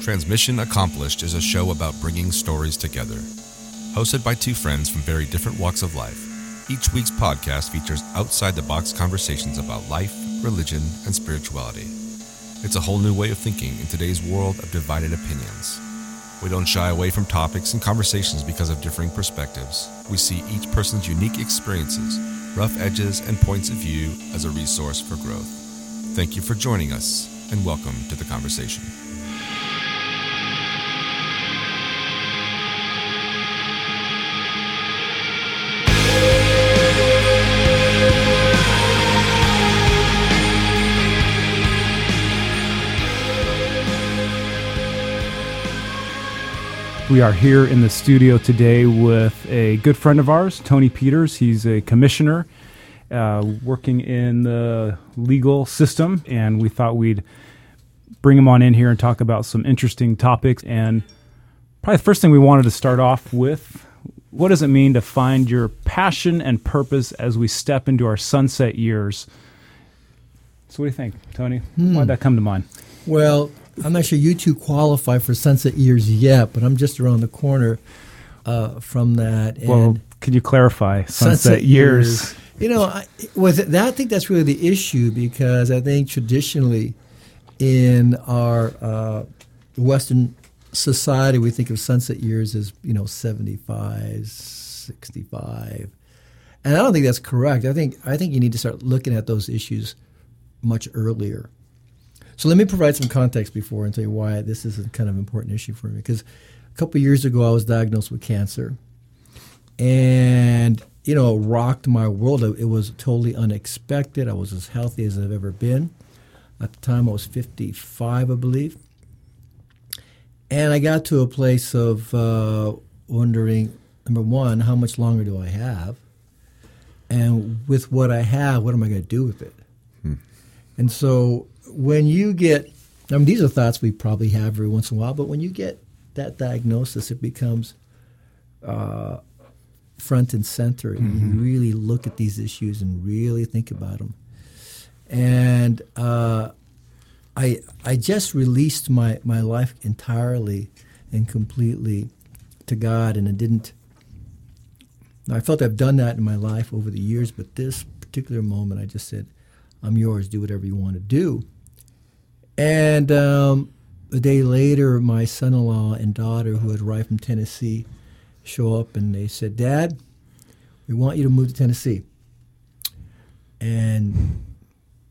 Transmission Accomplished is a show about bringing stories together. Hosted by two friends from very different walks of life, each week's podcast features outside the box conversations about life, religion, and spirituality. It's a whole new way of thinking in today's world of divided opinions. We don't shy away from topics and conversations because of differing perspectives. We see each person's unique experiences, rough edges, and points of view as a resource for growth. Thank you for joining us, and welcome to the conversation. We are here in the studio today with a good friend of ours, Tony Peters. He's a commissioner uh, working in the legal system, and we thought we'd bring him on in here and talk about some interesting topics. And probably the first thing we wanted to start off with what does it mean to find your passion and purpose as we step into our sunset years? So, what do you think, Tony? Hmm. Why'd that come to mind? Well, I'm not sure you two qualify for sunset years yet, but I'm just around the corner uh, from that. And well, can you clarify sunset, years? You know, I, with that, I think that's really the issue because I think traditionally in our uh, Western society, we think of sunset years as, you know, 75, 65. And I don't think that's correct. I think, I think you need to start looking at those issues much earlier. So let me provide some context before and tell you why this is a kind of important issue for me. Because a couple of years ago, I was diagnosed with cancer, and you know, it rocked my world. It was totally unexpected. I was as healthy as I've ever been. At the time, I was 55, I believe, and I got to a place of uh, wondering: number one, how much longer do I have? And with what I have, what am I going to do with it? Hmm. And so when you get, I mean, these are thoughts we probably have every once in a while, but when you get that diagnosis, it becomes uh, front and center. Mm-hmm. You really look at these issues and really think about them. And uh, I, I just released my, my life entirely and completely to God, and it didn't. I felt I've done that in my life over the years, but this particular moment, I just said, I'm yours. Do whatever you want to do. And um, a day later, my son in law and daughter, who had arrived from Tennessee, show up and they said, Dad, we want you to move to Tennessee. And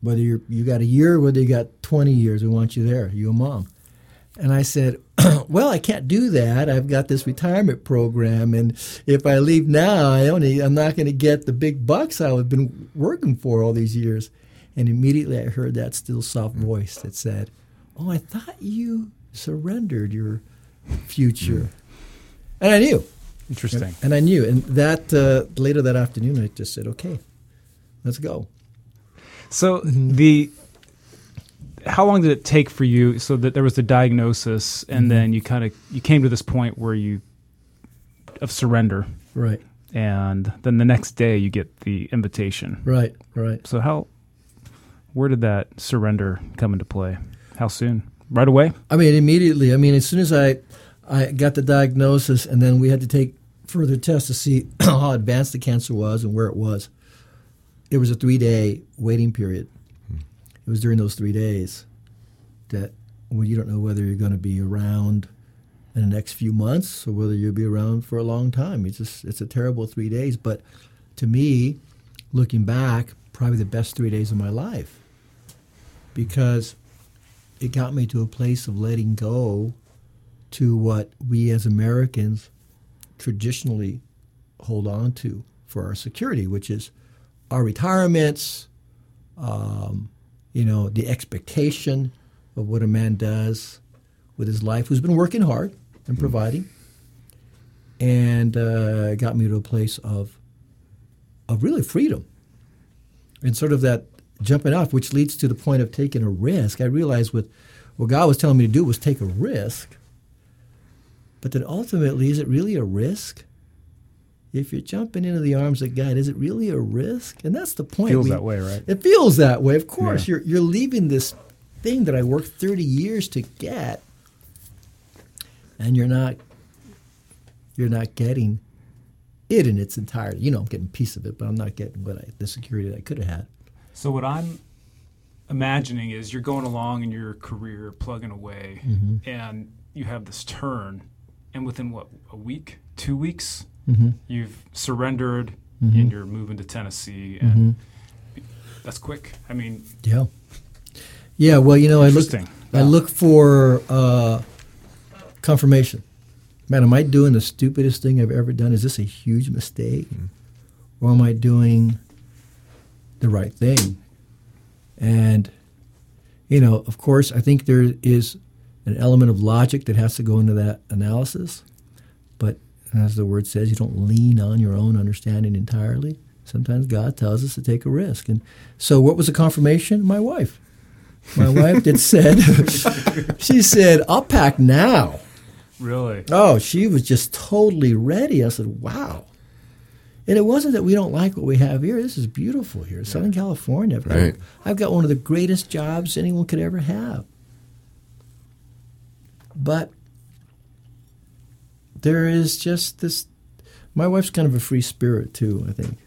whether you you got a year, whether you got 20 years, we want you there, you and mom. And I said, well, I can't do that. I've got this retirement program, and if I leave now, I only I'm not going to get the big bucks I've been working for all these years. And immediately I heard that still soft voice that said, Oh, I thought you surrendered your future. And I knew. Interesting. And, I knew. And that uh, later that afternoon, I just said, Okay, let's go. So the how long did it take for you so that there was the diagnosis and mm-hmm. then you kind of you came to this point where you of surrender right and then the next day you get the invitation right right so how where did that surrender come into play? How soon? Right away? I mean, immediately. I mean, as soon as I I got the diagnosis, and then we had to take further tests to see how advanced the cancer was and where it was. It was a three day waiting period. Hmm. It was during those three days that well, you don't know whether you're going to be around in the next few months or whether you'll be around for a long time. It's just it's a terrible three days. But to me, looking back, probably the best three days of my life because it got me to a place of letting go to what we as Americans traditionally hold on to for our security, which is our retirements, um, you know, the expectation of what a man does with his life, who's been working hard and mm-hmm. providing, and uh, got me to a place of of really freedom and sort of that jumping off, which leads to the point of taking a risk. I realized what, what God was telling me to do was take a risk. But then ultimately, is it really a risk? If you're jumping into the arms of God, is it really a risk? And that's the point. Feels we, that way, right? It feels that way. Of course, yeah. you're you're leaving this thing that I worked 30 years to get, and you're not you're not getting it in its entirety. You know, I'm getting a piece of it, but I'm not getting what I the security that I could have had. So what I'm imagining is you're going along in your career, plugging away, Mm-hmm. and you have this turn, and within what a week, two weeks, Mm-hmm. you've surrendered, and you're moving to Tennessee, and Mm-hmm. that's quick. I mean, Yeah. Yeah, well, you know, I look Interesting. I look for uh, confirmation. Man, am I doing the stupidest thing I've ever done? Is this a huge mistake? Or am I doing the right thing? And, you know, of course, I think there is an element of logic that has to go into that analysis. But as the word says, you don't lean on your own understanding entirely. Sometimes God tells us to take a risk. And so, what was the confirmation? My wife. My wife did said, she said, I'll pack now. really, Oh, she was just totally ready. I said, wow. And it wasn't that we don't like what we have here. This is beautiful here. Southern California. I've got, Right. I've got one of the greatest jobs anyone could ever have. But there is just this. My wife's kind of a free spirit, too, I think.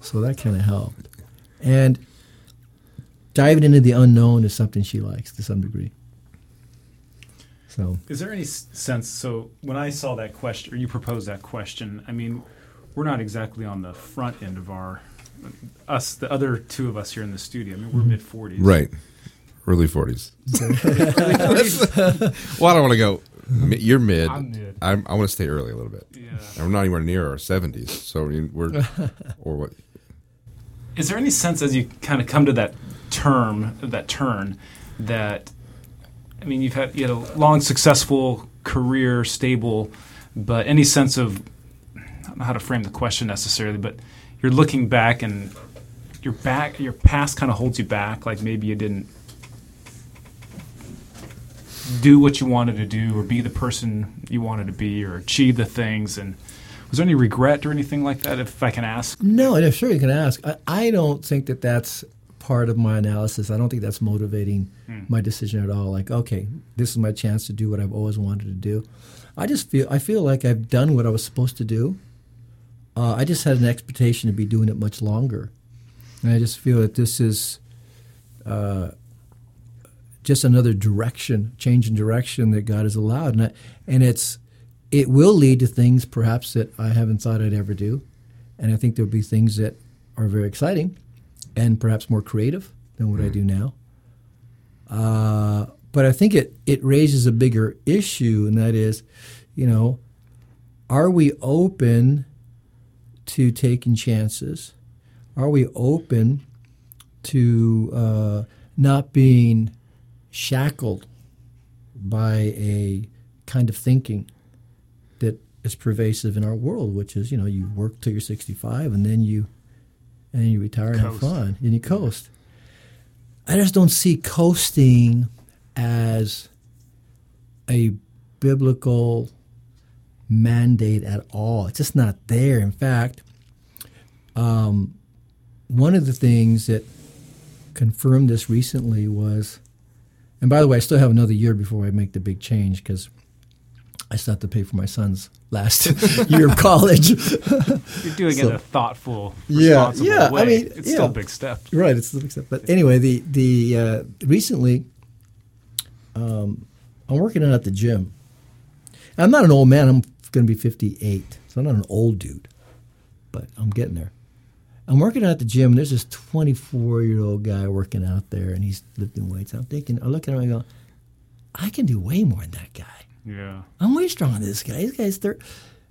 So that kind of helped. And diving into the unknown is something she likes to some degree. So. is there any sense? So when I saw that question, or you proposed that question, I mean, we're not exactly on the front end of our us, the other two of us here in the studio. I mean, Mm-hmm. we're mid forties, Right. Early 40s. well, I don't want to go. You're mid. I'm mid. I'm, I want to stay early a little bit. Yeah. I'm not anywhere near our 70s. So we're, or what? Is there any sense as you kind of come to that term, that turn, that I mean, you've had you had a long, successful career, stable, but any sense of I don't know how to frame the question necessarily, but you're looking back and your back, your past kind of holds you back. Like maybe you didn't do what you wanted to do, or be the person you wanted to be, or achieve the things. And was there any regret or anything like that? If I can ask. No, and I'm sure you can ask. I, I don't think that that's part of my analysis. I don't think that's motivating hmm. my decision at all. Like, okay, this is my chance to do what I've always wanted to do. I just feel I feel like I've done what I was supposed to do. Uh, I just had an expectation to be doing it much longer, and I just feel that this is uh, just another direction, change in direction that God has allowed, and I, and it's it will lead to things perhaps that I haven't thought I'd ever do, and I think there'll be things that are very exciting, and perhaps more creative than what I do now. Uh, but I think it it raises a bigger issue, and that is, you know, are we open to taking chances? Are we open to uh, not being shackled by a kind of thinking that is pervasive in our world, which is you know you work till you're 65 and then you and then you retire and have fun and you coast. I just don't see coasting as a biblical mandate at all. It's just not there. In fact, um, one of the things that confirmed this recently was, and by the way, I still have another year before I make the big change because I still have to pay for my son's last year of college. You're doing it in a thoughtful, Yeah, responsible yeah, I way. mean, it's yeah. still a big step. Right, it's still a big step. But anyway, the the uh, recently, um, I'm working out at the gym. I'm not an old man. I'm going to be 58, so I'm not an old dude, but I'm getting there. I'm working out at the gym, and there's this 24 year old guy working out there, and he's lifting weights. I'm thinking, I look at him, and I go, I can do way more than that guy. Yeah. I'm way stronger than this guy. This guy's thir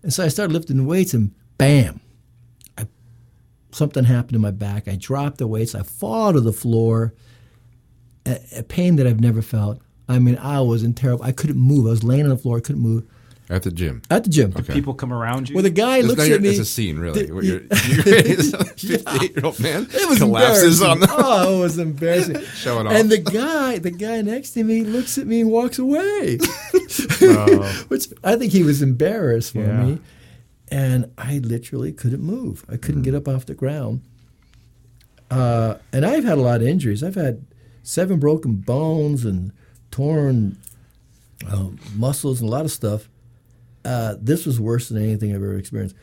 And so I started lifting weights, and bam, I, something happened in my back. I dropped the weights. I fall to the floor. A, a pain that I've never felt. I mean, I was in terrible. I couldn't move. I was laying on the floor. I couldn't move At the gym. at the gym. Okay. People come around you. Well, the guy It's, looks not at your- me. it's a scene, really. The- What you're, you're, 58 year old man It was collapses on embarrassing. the. Oh, it was embarrassing. Showing off. And the guy, the guy next to me, looks at me and walks away. Oh. Which I think he was embarrassed for Yeah. me. And I literally couldn't move. I couldn't get up off the ground. Uh, and I've had a lot of injuries. I've had seven broken bones and torn uh, muscles and a lot of stuff. Uh, this was worse than anything I've ever experienced.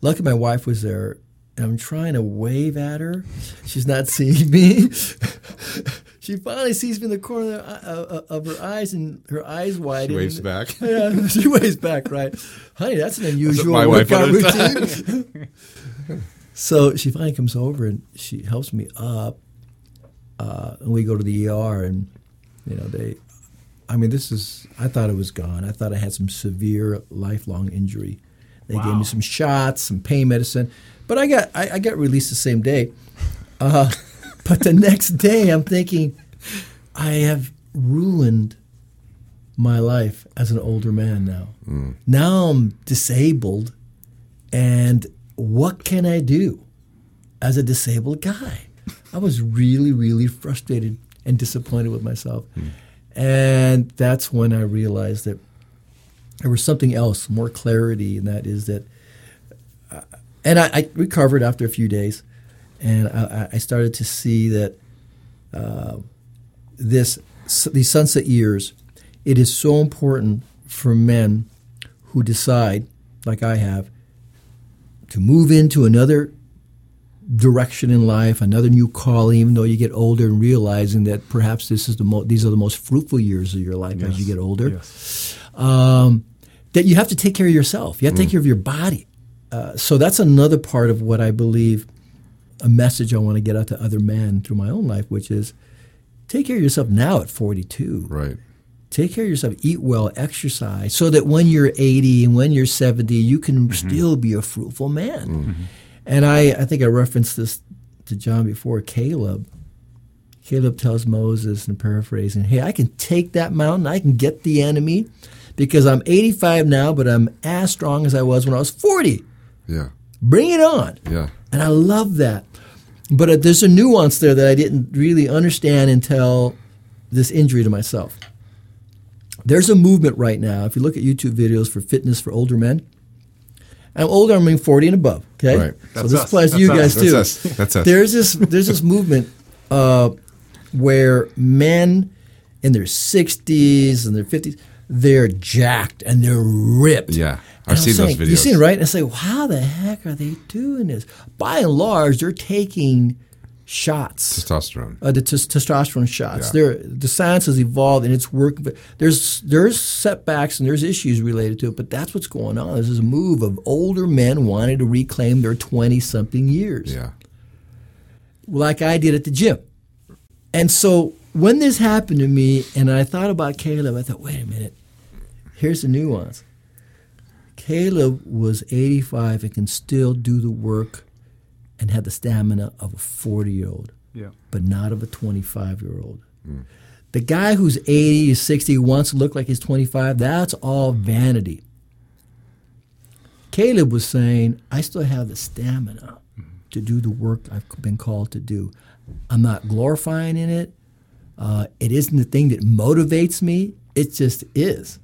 Lucky my wife was there, and I'm trying to wave at her. She's not seeing me. she finally sees me in the corner of, of her eyes, and her eyes widen. She waves back. Yeah, she waves back, right? Honey, that's an unusual my wife workout routine. so she finally comes over and she helps me up, uh, and we go to the ER, and you know they. I mean, this is. I thought it was gone. I thought I had some severe, lifelong injury. They gave me some shots, some pain medicine, but I got I, I got released the same day. Uh, but the next day, I'm thinking, I have ruined my life as an older man now. Now I'm disabled, and what can I do as a disabled guy? I was really, really frustrated and disappointed with myself. And that's when I realized that there was something else, more clarity, and that is that. Uh, and I, I recovered after a few days, and I, I started to see that uh, this these sunset years, it is so important for men who decide, like I have, to move into another direction in life, another new calling, even though you get older and realizing that perhaps this is the mo- these are the most fruitful years of your life as you get older. Yes. Um, that you have to take care of yourself. You have to take care of your body. Uh, so that's another part of what I believe a message I want to get out to other men through my own life, which is take care of yourself now at 42 Right. take care of yourself, eat well, exercise, so that when you're 80 and when you're 70, you can still be a fruitful man. And I, I think I referenced this to John before. Caleb, Caleb tells Moses, and paraphrasing, "Hey, I can take that mountain. I can get the enemy, because I'm 85 now, but I'm as strong as I was when I was 40. Yeah. Bring it on." Yeah. And I love that. But uh, there's a nuance there that I didn't really understand until this injury to myself. There's a movement right now. If you look at YouTube videos for fitness for older men, I'm older, I mean 40 and above. Okay, Right. so That's this us. applies to you us. guys That's too. us. That's us. There's this there's this movement uh, where men in their 60s and their 50s they're jacked and they're ripped. Yeah. I've I'm seen those saying- You videos. seen right? And I say, well, how the heck are they doing this? By and large, they're taking shots Testosterone. uh, the tes- testosterone shots. Yeah. There, the science has evolved and it's working. But there's there's setbacks and there's issues related to it. But that's what's going on. This is a move of older men wanting to reclaim their twenty something years, Yeah. like I did at the gym. And so when this happened to me, and I thought about Caleb, I thought, wait a minute. Here's the nuance. Caleb was 85 and can still do the work and have the stamina of a 40 year old Yeah. but not of a 25 year old. The guy who's 80 or 60 wants to look like he's 25, that's all vanity. Caleb was saying, I still have the stamina to do the work I've been called to do. I'm not glorifying in it. Uh, it isn't the thing that motivates me, it just is.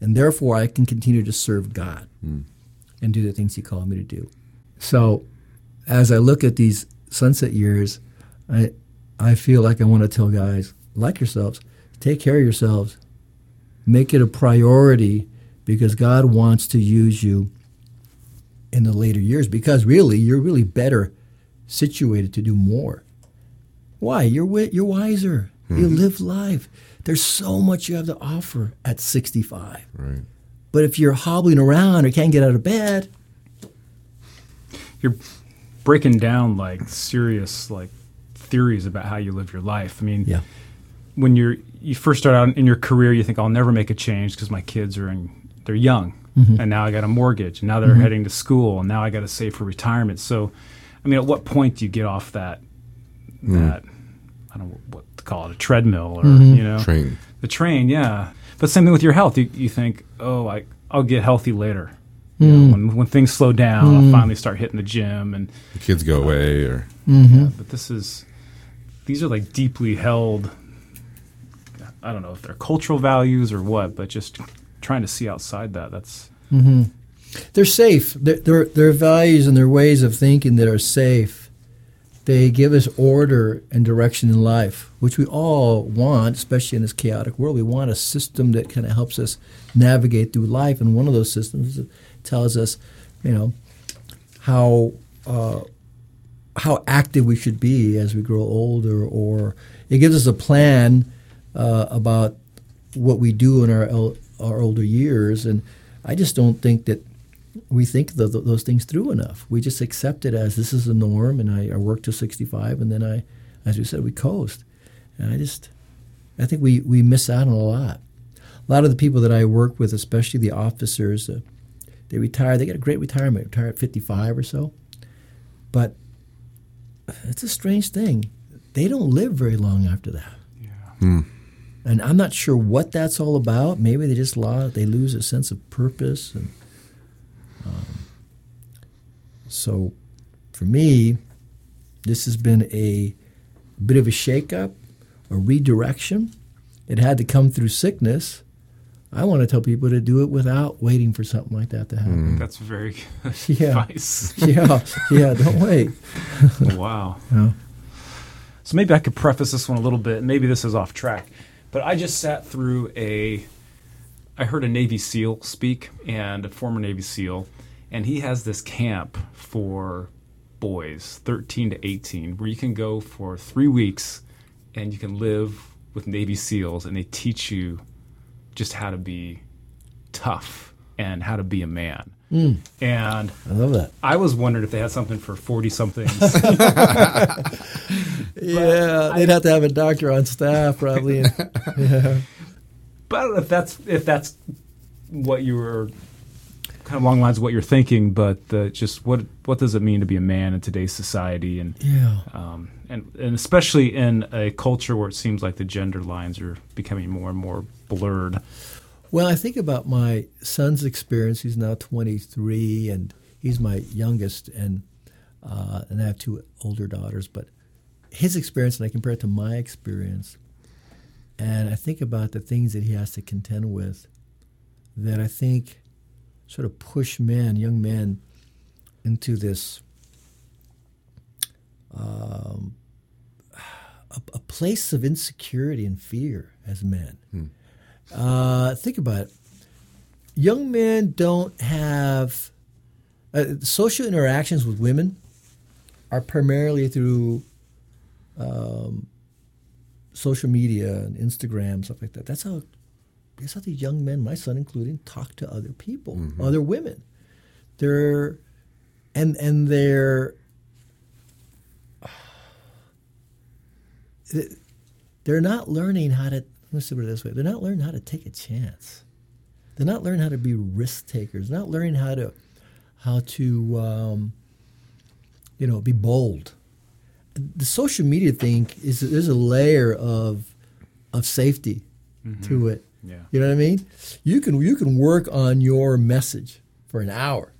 And therefore, I can continue to serve God and do the things He called me to do. So, as I look at these sunset years, I I feel like I want to tell guys like yourselves, take care of yourselves, make it a priority because God wants to use you in the later years because really you're really better situated to do more. Why? You're wi- you're wiser. You mm-hmm. live life. There's so much you have to offer at 65. Right. But if you're hobbling around or can't get out of bed, You're breaking down like serious like theories about how you live your life. I mean, yeah. when you're you first start out in your career, you think I'll never make a change because my kids are in they're young, mm-hmm. and now I got a mortgage, and now they're mm-hmm. heading to school, and now I got to save for retirement. So, I mean, at what point do you get off that mm. that I don't know what to call it a treadmill or mm-hmm. you know Train. the train? Yeah, but same thing with your health. You, you think, oh, I I'll get healthy later. You know, hmm. when when things slow down, I'll hmm. finally start hitting the gym and The kids go away or Mm-hmm. but this is these are like deeply held i don't know if they're cultural values or what but just trying to see outside that that's mm-hmm. They're safe. Their, their, their values and their ways of thinking that are safe. They give us order and direction in life, which we all want, especially in this chaotic world. We want a system that kind of helps us navigate through life, and one of those systems tells us, you know, how uh, how active we should be as we grow older, or it gives us a plan uh, about what we do in our our older years. And I just don't think that we think the, the, those things through enough. We just accept it as this is the norm, and I, I work to 65, and then I, as we said, we coast. And I just, I think we, we miss out on a lot. A lot of the people that I work with, especially the officers, uh, they retire. They get a great retirement, retire at 55 or so. But it's a strange thing. They don't live very long after that. Yeah. And I'm not sure what that's all about. Maybe they just lost, they lose a sense of purpose. And um, so, for me, this has been a bit of a shakeup, a redirection. It had to come through sickness. I want to tell people to do it without waiting for something like that to happen. Mm. That's very good Yeah. advice. yeah, yeah. Don't wait. wow. Yeah. So maybe I could preface this one a little bit. Maybe this is off track, but I just sat through a. I heard a Navy SEAL speak, and a former Navy SEAL, and he has this camp for boys, 13 to 18, where you can go for three weeks, and you can live with Navy SEALs, and they teach you just how to be tough and how to be a man. And I love that. I was wondering if they had something for 40 somethings. Yeah, they'd have to have a doctor on staff probably. And, yeah. But I don't know if that's if that's what you were kind of along the lines of what you're thinking, but the, just what what does it mean to be a man in today's society, and Yeah. um, and and especially in a culture where it seems like the gender lines are becoming more and more blurred. Well, I think about my son's experience. He's now 23, and he's my youngest, and uh, and I have two older daughters. But his experience, and I compare it to my experience, and I think about the things that he has to contend with, that I think sort of push men, young men, into this um, a, a place of insecurity and fear as men. Uh, think about it. Young men don't have uh, social interactions with women are primarily through um, social media and Instagram stuff like that. That's how that's how the young men, my son including, talk to other people, other women. They're and and they're they're not learning how to let's put it this way they're not learning how to take a chance. They're not learning how to be risk takers. They're not learning how to how to um, you know be bold. The social media thing is there's a layer of of safety to it. Yeah. you know what i mean? You can you can work on your message for an hour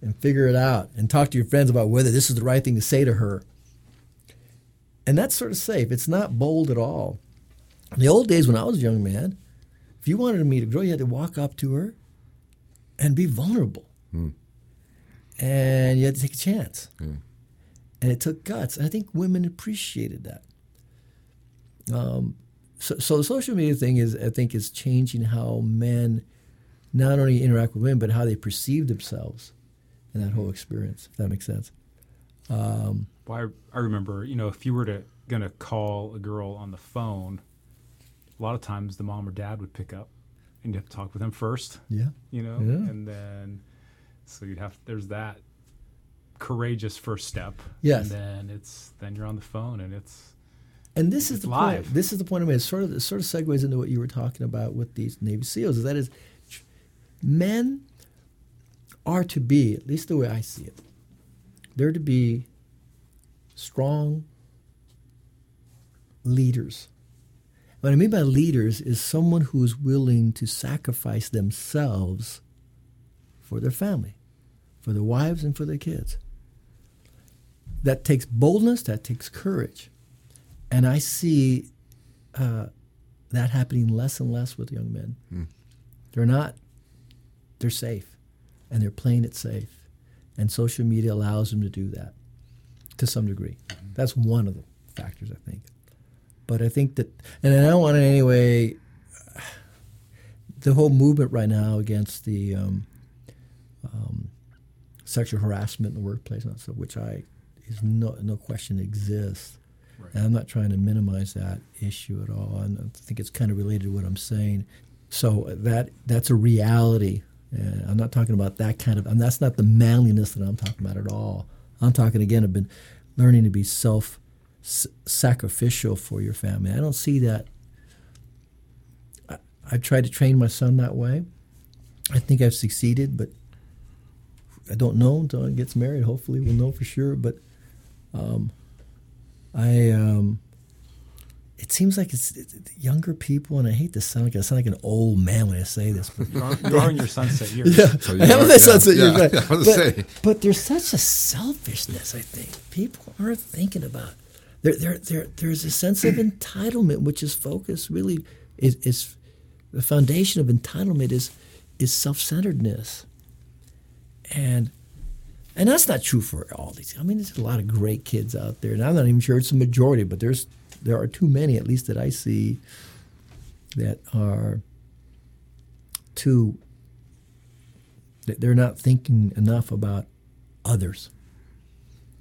and figure it out and talk to your friends about whether this is the right thing to say to her and that's sort of safe. It's not bold at all. In the old days when I was a young man, if you wanted to meet a girl, you had to walk up to her and be vulnerable. And you had to take a chance. And it took guts. And I think women appreciated that. Um, so, so the social media thing is, I think, is changing how men not only interact with women, but how they perceive themselves in that whole experience, if that makes sense. Um, Well, I, I remember, you know, if you were to gonna call a girl on the phone, a lot of times the mom or dad would pick up, and you have to talk with them first, yeah. you know, Yeah. and then so you'd have there's that courageous first step. Yes. and then it's then you're on the phone and it's And this is the live. point. This is the point I made. It sort of it sort of segues into what you were talking about with these Navy SEAls. Is that is, men are to be, at least the way I see it, they're to be strong leaders. What I mean by leaders is someone who is willing to sacrifice themselves for their family, for their wives, and for their kids. That takes boldness. That takes courage. And I see uh, that happening less and less with young men. They're not, they're safe and they're playing it safe. And social media allows them to do that. To some degree. That's one of the factors, I think. But I think that, and I don't want in any way, the whole movement right now against the um, um, sexual harassment in the workplace, and so which I is no no question exists. Right. And I'm not trying to minimize that issue at all. And I think it's kind of related to what I'm saying. So that that's a reality. And I'm not talking about that kind of, and that's not the manliness that I'm talking about at all. I'm talking again. I've been learning to be self sacrificial for your family. I don't see that. I, I've tried to train my son that way. I think I've succeeded, but I don't know until he gets married. Hopefully, we'll know for sure. But um, I, um, it seems like it's, it's, younger people, and I hate to sound like I sound like an old man when I say this. But you're, in your sunset years. Yeah, so I am in my sunset yeah, years. Yeah, but, but there's such a selfishness. I think people aren't thinking about. There, there, there, there's a sense of entitlement, which is focused really is, is the foundation of entitlement is is self-centeredness, and and that's not true for all these. I mean, there's a lot of great kids out there, and I'm not even sure it's a majority, but there's there are too many, at least that I see, that are too. That they're not thinking enough about others.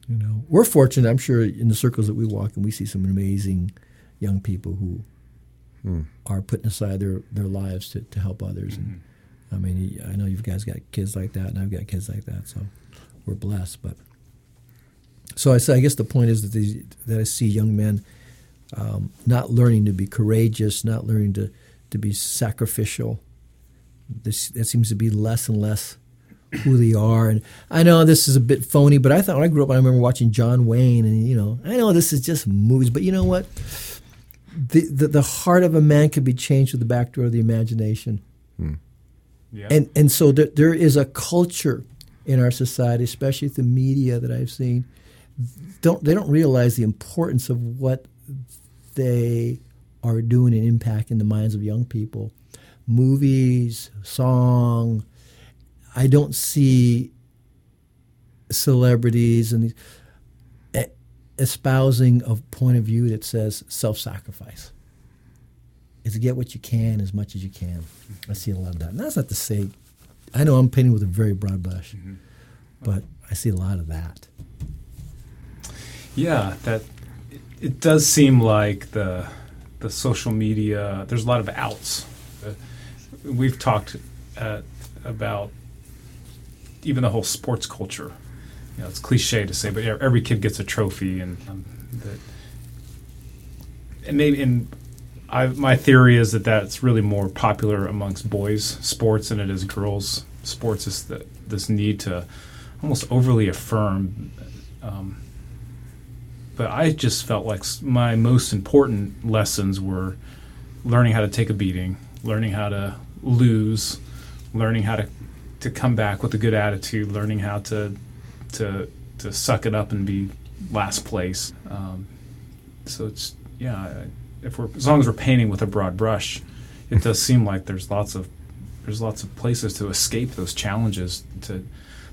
You know, we're fortunate. I'm sure in the circles that we walk in, we see some amazing young people who hmm. are putting aside their, their lives to, to help others. Mm-hmm. And I mean, I know you guys got kids like that, and I've got kids like that. So we're blessed. But so I say, I guess the point is that these, that I see young men um, not learning to be courageous, not learning to to be sacrificial. This that seems to be less and less who they are. And I know this is a bit phony, but I thought when I grew up, I remember watching John Wayne, and you know, I know this is just movies, but you know what? The, the, the heart of a man can be changed with the back door of the imagination. Hmm. Yeah. And and so there, there is a culture in our society, especially the media that I've seen, don't they don't realize the importance of what they are doing an impact in the minds of young people. Movies, song. I don't see celebrities and espousing a point of view that says self-sacrifice. Is get what you can as much as you can. I see a lot of that. And that's not to say I know I'm painting with a very broad brush, mm-hmm. but I see a lot of that. Yeah, that it does seem like the the social media. There's a lot of outs. Uh, we've talked at, about even the whole sports culture. You know, it's cliche to say, but every kid gets a trophy, and um, that, and maybe and I, my theory is that that's really more popular amongst boys sports than it is girls sports. Is that this need to almost overly affirm. Um, but I just felt like my most important lessons were learning how to take a beating, learning how to lose, learning how to to come back with a good attitude, learning how to to to suck it up and be last place. Um, so it's yeah, if we're as long as we're painting with a broad brush, it does seem like there's lots of there's lots of places to escape those challenges. To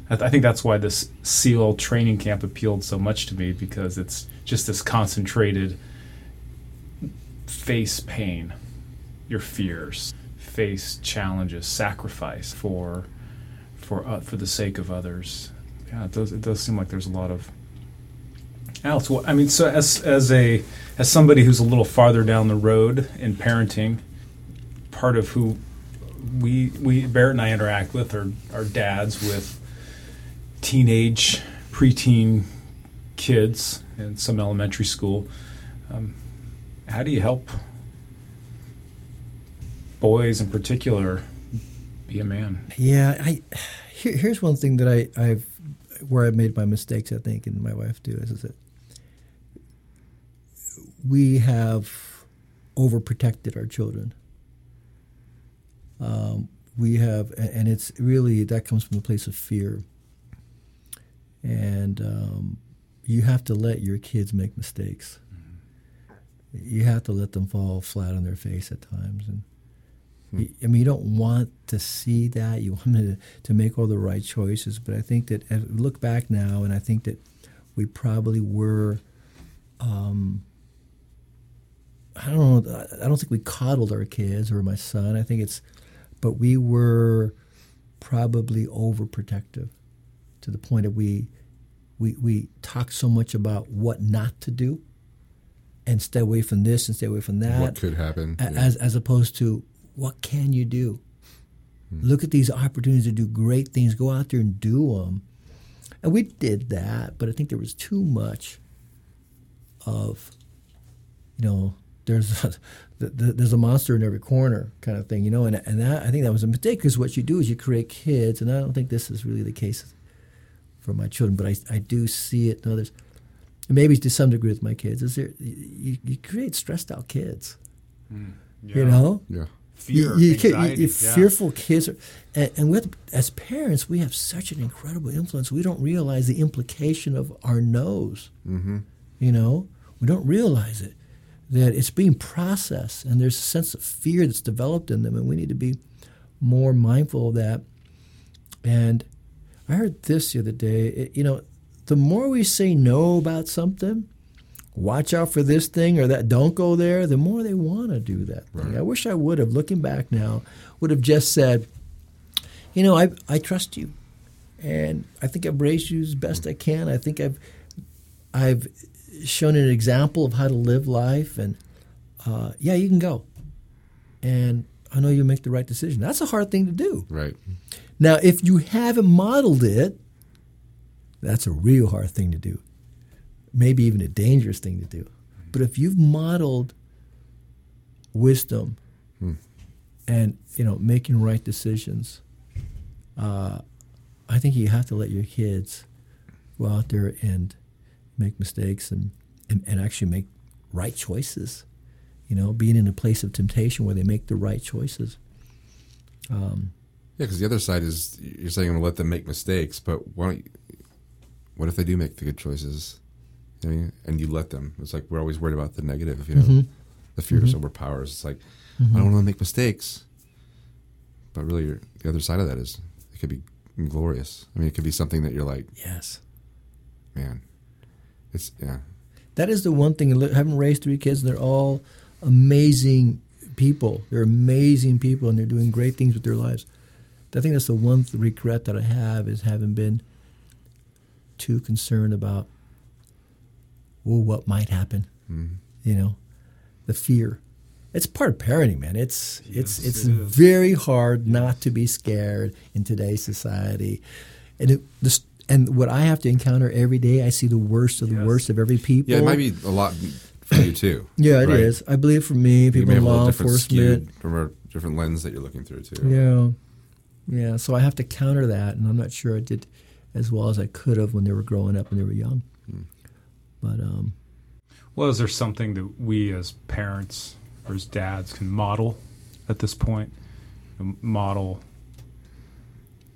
I think that's why this SEAL training camp appealed so much to me because it's just this concentrated face pain, your fears, face challenges, sacrifice for for uh, for the sake of others. Yeah, it does. It does seem like there's a lot of else. Well, I mean, so as as a as somebody who's a little farther down the road in parenting, part of who we we Barrett and I interact with are are dads with teenage, preteen kids in some elementary school. Um, how do you help boys in particular be a man? Yeah, I here, here's one thing that I, I've where I've made my mistakes. I think, and my wife too, is, is that we have overprotected our children. Um, we have, and it's really that comes from a place of fear. And um, you have to let your kids make mistakes. Mm-hmm. You have to let them fall flat on their face at times, and hmm. I mean, you don't want to see that. You want to to make all the right choices. But I think that look back now, and I think that we probably were. Um, I don't know. I don't think we coddled our kids or my son. I think it's, but we were probably overprotective to the point that we we we talk so much about what not to do and stay away from this and stay away from that. What could happen? a- As as opposed to what can you do? Hmm. Look at these opportunities to do great things. Go out there and do them. And we did that, but I think there was too much of, you know, there's a, th- th- there's a monster in every corner kind of thing, you know. And and that I think that was a mistake because what you do is you create kids, and I don't think this is really the case for my children, but I I do see it in others. And maybe to some degree with my kids, is there you, you create stressed out kids, you know yeah. fear, you, you, can't- you- anxiety, you yeah. fearful kids, are, and, and with as parents, we have such an incredible influence. We don't realize the implication of our noes. Mm-hmm. You know, we don't realize it that it's being processed, and there's a sense of fear that's developed in them, and we need to be more mindful of that. And I heard this the other day. It, you know, the more we say no about something, watch out for this thing or that don't go there the more they want to do that thing Right. i wish i would have looking back now would have just said you know i, I trust you and i think i've raised you as best i can i think i've i've shown an example of how to live life and uh, yeah you can go and i know you'll make the right decision that's a hard thing to do Right. Now, if you haven't modeled it, that's a real hard thing to do. Maybe even a dangerous thing to do. But if you've modeled wisdom and you know making right decisions, uh, I think you have to let your kids go out there and make mistakes and, and, and actually make right choices. You know, being in a place of temptation where they make the right choices. Um, Yeah, because the other side is you're saying I'm going to let them make mistakes, but why don't you, what if they do make the good choices? You know, and you let them. It's like we're always worried about the negative. You know, Mhm. the fear Mhm. overpowers. It's like Mhm. I don't want to make mistakes, but really, the other side of that is it could be glorious. I mean, it could be something that you're like, yes. man, it's yeah, That is the one thing. Having raised three kids, they're all amazing people. They're amazing people, and they're doing great things with their lives. I think that's the one th- regret that I have is having been too concerned about, well, what might happen. Mhm. You know, the fear. It's part of parenting, man. It's it's Yes, it's it is. very hard not to be scared in today's society, and it, this and what I have to encounter every day, I see the worst of the worst of every people. yeah. It might be a lot for you too. Yeah, it is. right? I believe for me, people in law enforcement. from a different lens that you're looking through too. Yeah, yeah. So I have to counter that, and I'm not sure I did as well as I could have when they were growing up and they were young. Hmm. But um, Well, is there something that we as parents or as dads can model at this point? Model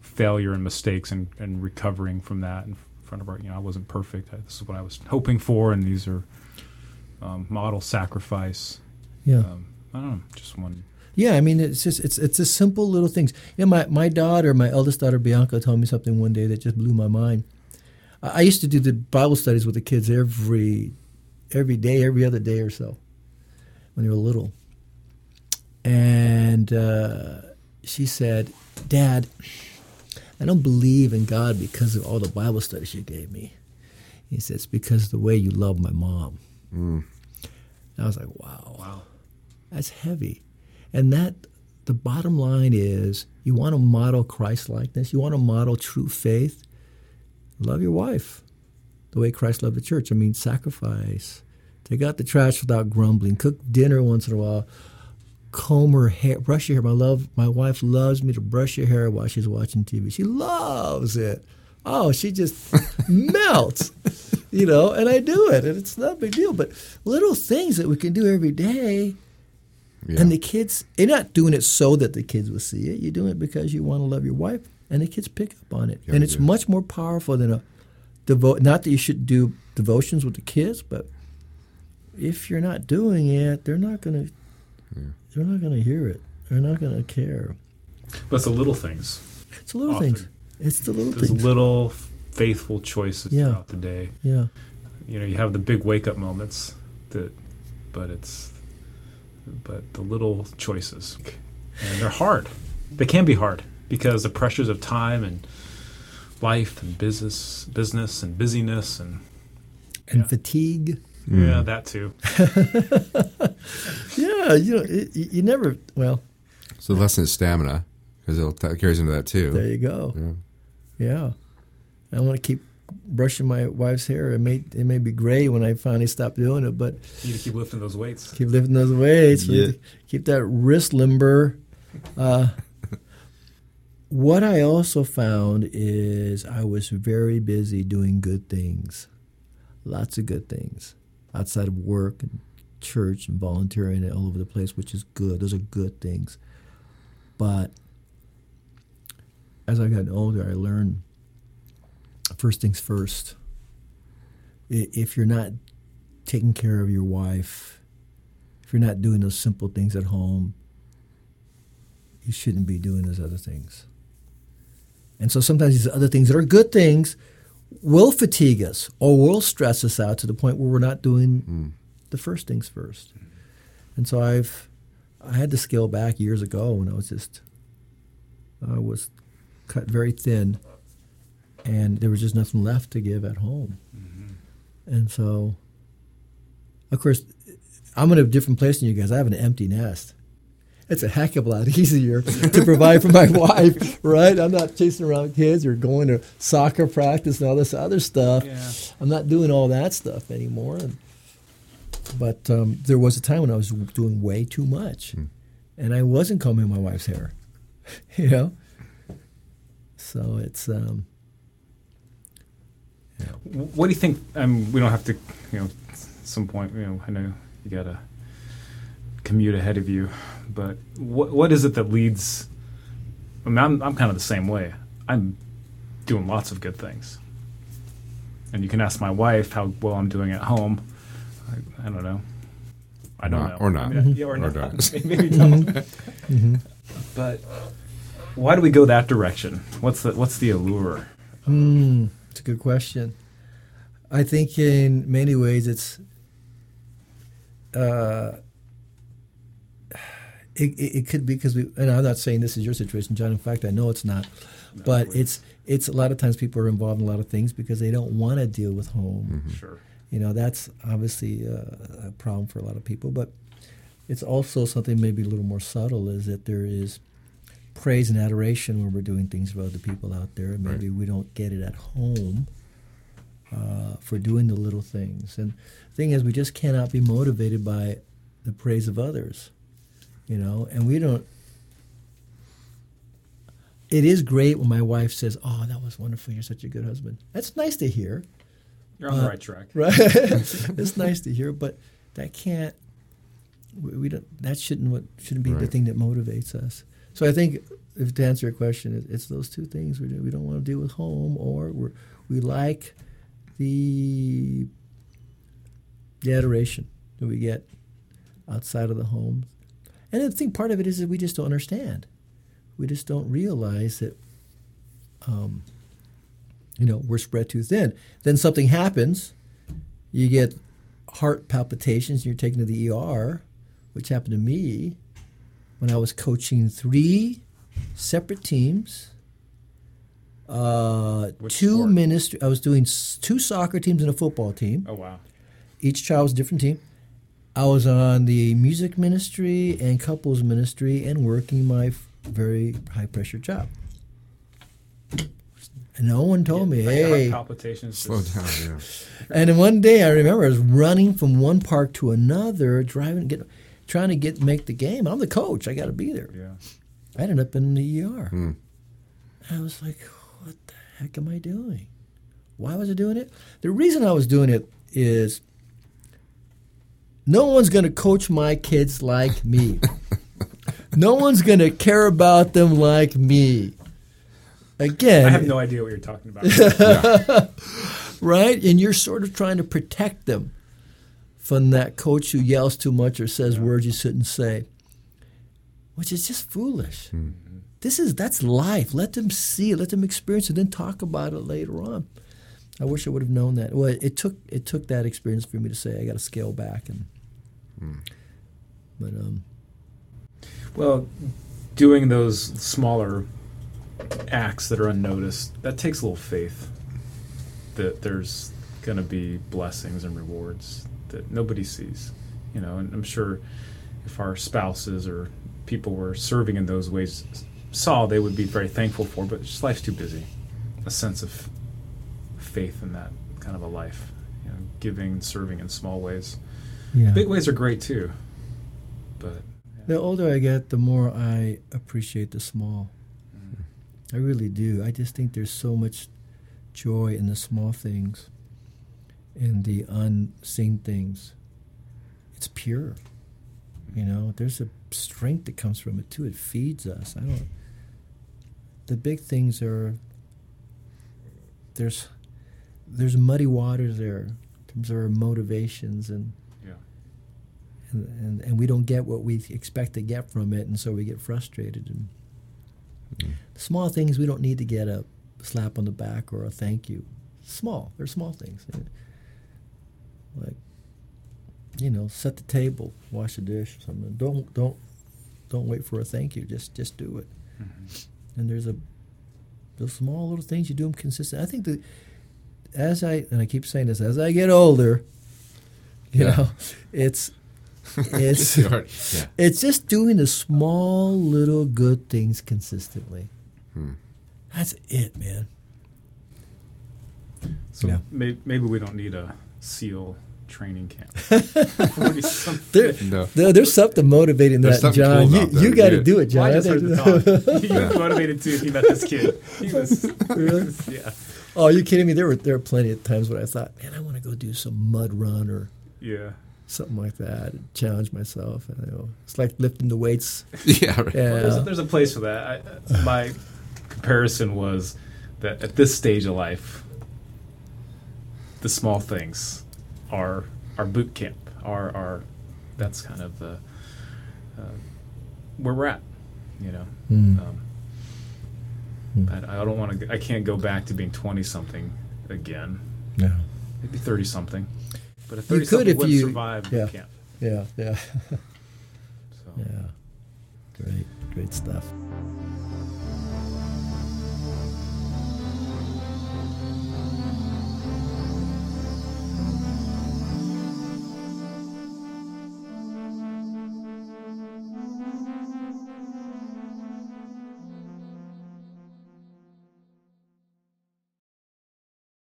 failure and mistakes and, and recovering from that in front of our, you know, I wasn't perfect. I, this is what I was hoping for, and these are um, model sacrifice. yeah, Um, I don't know, just one. Yeah. I mean, it's just it's it's just simple little things. Yeah, my my daughter, my eldest daughter Bianca, told me something one day that just blew my mind. I, I used to do the Bible studies with the kids every every day, every other day or so when they were little. And uh, she said, Dad, I don't believe in God because of all the Bible studies you gave me. He said, It's because of the way you love my mom. Mm. I was like, Wow, Wow. that's heavy. And that, the bottom line is, you want to model Christ likeness, you want to model true faith, love your wife the way Christ loved the church. I mean, sacrifice. Take out the trash without grumbling. Cook dinner once in a while. Comb her hair, brush your hair. My love, my wife loves me to brush her hair while she's watching TV. She loves it. Oh, she just melts, you know. And I do it, and it's not a big deal. But little things that we can do every day, Yeah. and the kids, you're not doing it so that the kids will see it. You're doing it because you want to love your wife, and the kids pick up on it. Yeah, and it's do. much more powerful than a devote. Not that you should do devotions with the kids, but if you're not doing it, they're not gonna. Yeah. They're not gonna hear it. They're not gonna care. But it's the little things. It's the little Often. things. It's the little Those things. little faithful choices Yeah. throughout the day. Yeah. You know, you have the big wake up moments that, but it's, but the little choices, and they're hard. They can be hard because the pressures of time and life and business, business and busyness and And Yeah. fatigue. Mm. yeah, that too. Yeah, you know, it, you you never. Well, So the lesson is stamina because it t- carries into that too. there you go. Yeah. Yeah, I want to keep brushing my wife's hair. It may it may be gray when I finally stop doing it, but You need to keep lifting those weights. keep lifting those weights. Yeah. Keep that wrist limber. Uh, what I also found is I was very busy doing good things, lots of good things outside of work and church and volunteering all over the place, which is good. Those are good things. But as I got older, I learned first things first. If you're not taking care of your wife, if you're not doing those simple things at home, you shouldn't be doing those other things. And so sometimes these other things that are good things will fatigue us or will stress us out to the point where we're not doing hmm. the first things first. And so I've I had to scale back years ago when I was just I was cut very thin and there was just nothing left to give at home. And so of course I'm in a different place than you guys. I have an empty nest. It's a heck of a lot easier to provide for my wife, right? I'm not chasing around kids or going to soccer practice and all this other stuff. Yeah. I'm not doing all that stuff anymore. And, but um, there was a time when I was doing way too much, and I wasn't combing my wife's hair, you know. So it's um, What do you think? Um, we don't have to, you know, at some point, you know, I know you got a commute ahead of you, but what what is it that leads? I mean, I'm I'm kind of the same way. I'm doing lots of good things, and you can ask my wife how well I'm doing at home. I, I don't know. I don't Not- know, or not. I mean, yeah, or, Or not. don't. Maybe don't. But why do we go that direction? What's the what's the allure? Hmm, it's a good question. I think in many ways it's uh, it, it, it could be because we and I'm not saying this is your situation, John. In fact, I know it's not. but it's it's a lot of times people are involved in a lot of things because they don't want to deal with home. Sure. You know, that's obviously uh, a problem for a lot of people, but it's also something maybe a little more subtle is that there is praise and adoration when we're doing things for other people out there. and Maybe we don't get it at home uh, for doing the little things. And the thing is, we just cannot be motivated by the praise of others, you know, and we don't. It is great when my wife says, "Oh, that was wonderful. You're such a good husband." That's nice to hear. You're on the Uh, right track. right? it's nice to hear, but that can't. We, we don't. That shouldn't. What shouldn't be the thing that motivates us. So I think, if to answer your question, it's those two things. We do, we don't want to deal with home, or we're, we like the the adoration that we get outside of the home. And I think part of it is that we just don't understand. We just don't realize that. Um, you know, we're spread too thin. Then something happens, you get heart palpitations, and you're taken to the ER, which happened to me when I was coaching three separate teams. Uh, two sport? ministry. I was doing two soccer teams and a football team. Oh wow. Each child was a different team. I was on the music ministry and couples ministry and working my f- very high pressure job. And no one told me, Like, heart hey, palpitations. Slow down. Yeah. and then one day I remember I was running from one park to another, driving, get, trying to get make the game. I'm the coach. I got to be there. Yeah. I ended up in the ER. Hmm. I was like, what the heck am I doing? Why was I doing it? The reason I was doing it is no one's going to coach my kids like me. no one's going to care about them like me. Again, I have no idea what you're talking about. right? And you're sort of trying to protect them from that coach who yells too much or says words you shouldn't say, which is just foolish. This is that's life. Let them see, it, let them experience it, then talk about it later on. I wish I would have known that. Well, it took it took that experience for me to say I got to scale back and. But um, Well, doing those smaller acts that are unnoticed, that takes a little faith that there's going to be blessings and rewards that nobody sees. You know, and I'm sure if our spouses or people were serving in those ways saw, they would be very thankful for, but just life's too busy. A sense of faith in that kind of a life, you know, giving, serving in small ways. yeah. Big ways are great too, but The older I get, the more I appreciate the small. Mm-hmm. I really do. I just think there's so much joy in the small things and the unseen things. It's pure. You know, there's a strength that comes from it too. It feeds us. I don't the big things are there's there's muddy waters there in terms of our motivations and yeah. and, and, and we don't get what we expect to get from it, and so we get frustrated. And mm. small things we don't need to get a slap on the back or a thank you. Small, they're small things. Like, you know, set the table, wash the dish, or something. Don't don't don't wait for a thank you. Just just do it. And there's a those small little things you do them consistent. I think that as I and I keep saying this as I get older, you Yeah. know, it's it's It's. Yeah. it's just doing the small little good things consistently. Hmm. That's it, man. So Yeah. may, maybe we don't need a SEAL training camp. There, No. there- there's something motivating There's that, something John. cool you you got to yeah. do it, John. Well, I just I heard the talk. You Yeah. were motivated too if you met this kid. He was, Really? yeah, oh, you kidding me? There were there were plenty of times when I thought, man, I want to go do some mud run or yeah. something like that, challenge myself. And, know, it's like lifting the weights. Yeah. Right. Yeah, Well, there's, a, there's a place for that. I, my comparison was that at this stage of life, the small things are our boot camp. Are are that's kind of the uh, where we're at. You know. Hmm. Um, Hmm. I, I don't want to. I can't go back to being twenty something again. no. Maybe thirty something. But a You thirty could something if you- survive boot yeah. camp. Yeah, yeah, So. yeah. Great, great stuff.